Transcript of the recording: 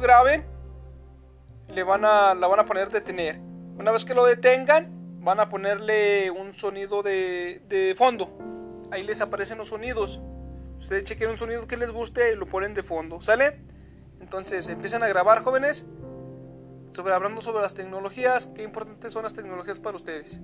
graben, le van a, la van a poner detener. Una vez que lo detengan, van a ponerle un sonido de, de fondo. Ahí les aparecen los sonidos. Ustedes chequen un sonido que les guste y lo ponen de fondo. ¿Sale? Entonces empiezan a grabar, jóvenes. Sobre, hablando sobre las tecnologías, qué importantes son las tecnologías para ustedes.